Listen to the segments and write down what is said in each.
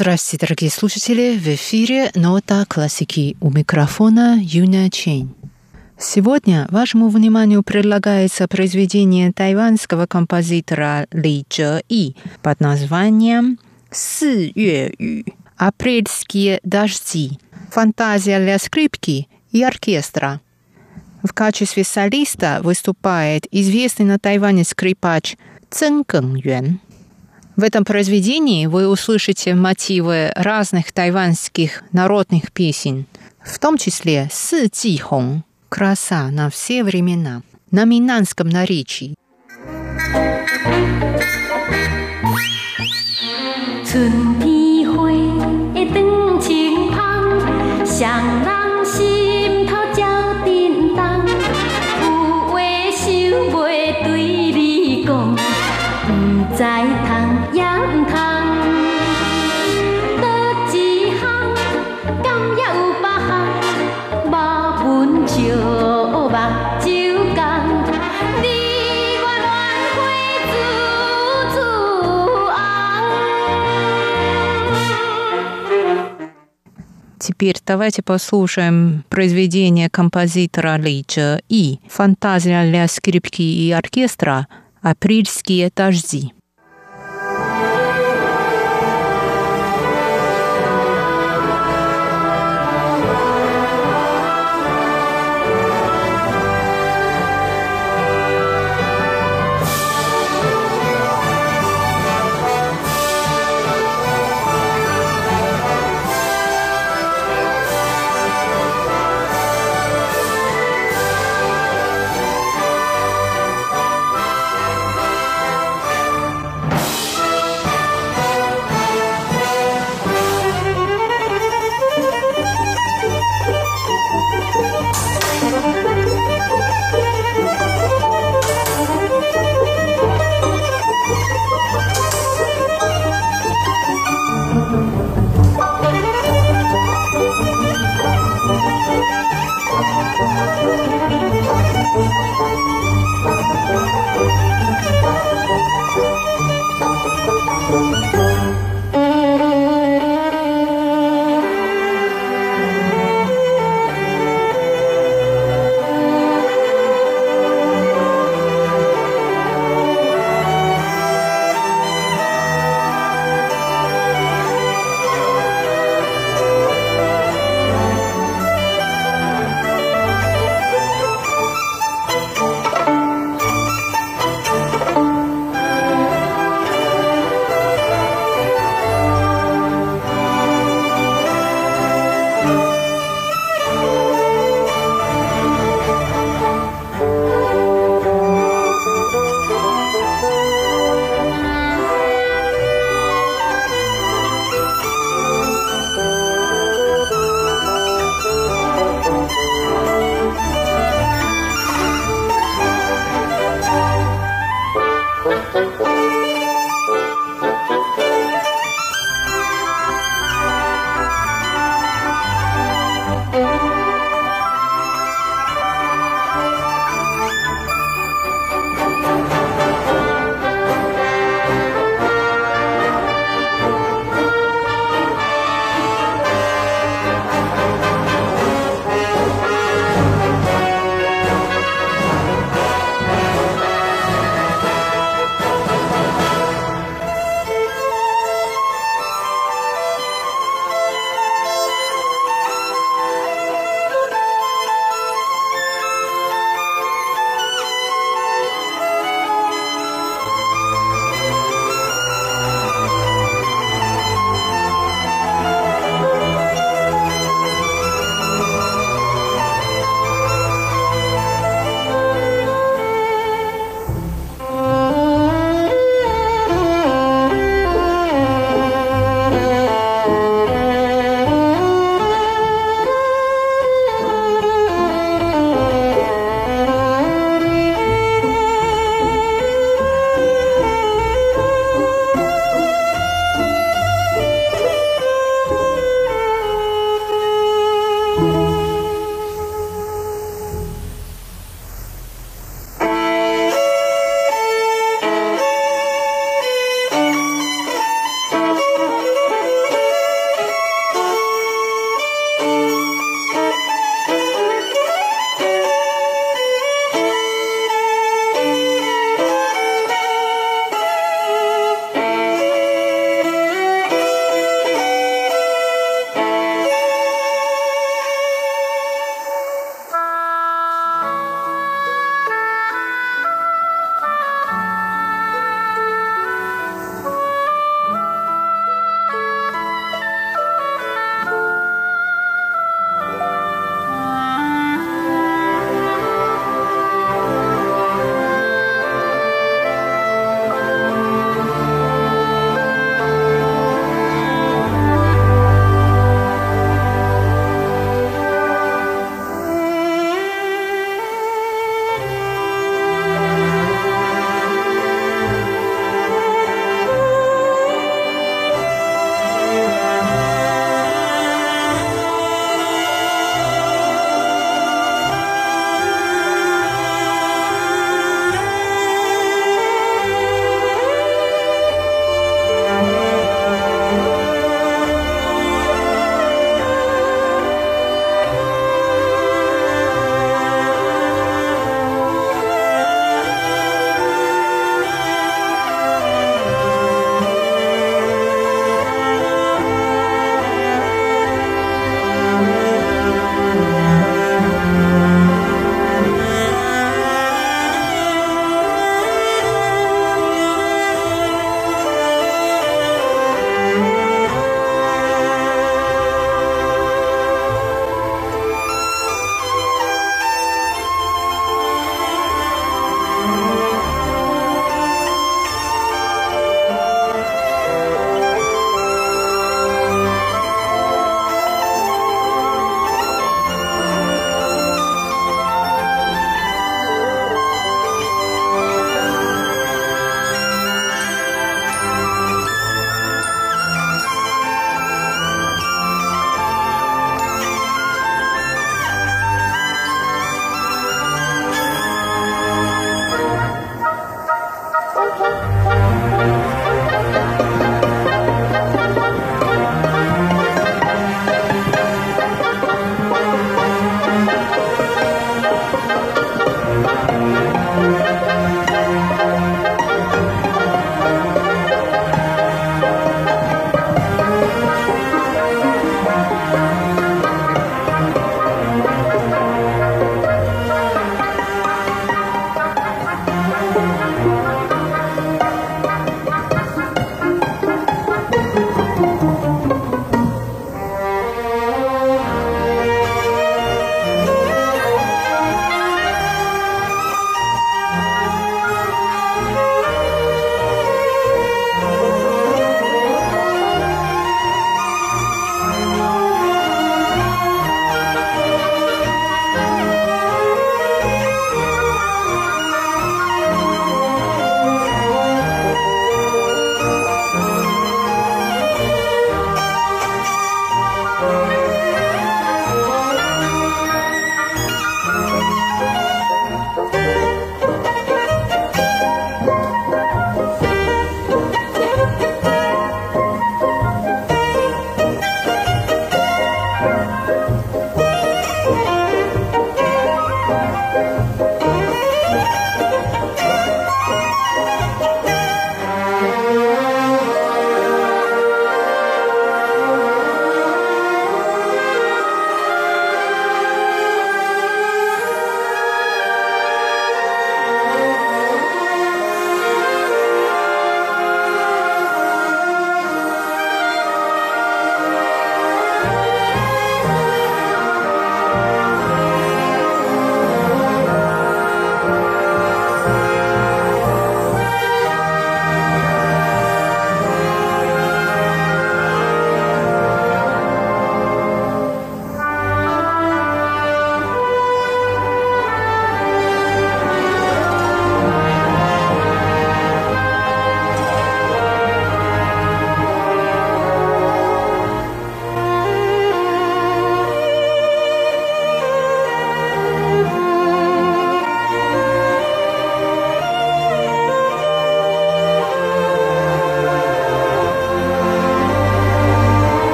Здравствуйте, дорогие слушатели! В эфире «Нота классики» у микрофона Юна Чень. Сегодня вашему вниманию предлагается произведение тайванского композитора Ли Чжэ И под названием «Сы Ю» – «Апрельские дожди», фантазия для скрипки и оркестра. В качестве солиста выступает известный на Тайване скрипач Цэн Кэн Юэн. В этом произведении вы услышите мотивы разных тайваньских народных песен, в том числе «Сы Ци Хong» – «Краса на все времена» на минанском наречии. 春 Теперь давайте послушаем произведение композитора Ли Чжэ И «Фантазия для скрипки и оркестра. Апрельские дожди».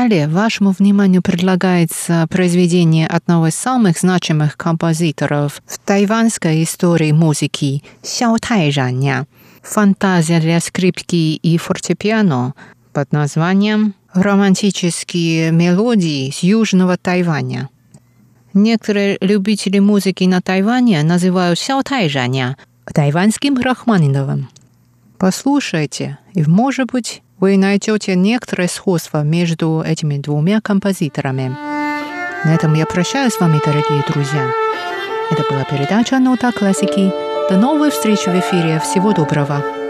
Далее вашему вниманию предлагается произведение одного из самых значимых композиторов в тайванской истории музыки Сяо Тайжаня. Фантазия для скрипки и фортепиано под названием «Романтические мелодии с Южного Тайваня». Некоторые любители музыки на Тайване называют Сяо Тайжаня тайваньским Рахманиновым. Послушайте, и, может быть, вы найдете некоторое сходство между этими двумя композиторами. На этом я прощаюсь с вами, дорогие друзья. Это была передача «Нота классики». До новой встречи в эфире. Всего доброго.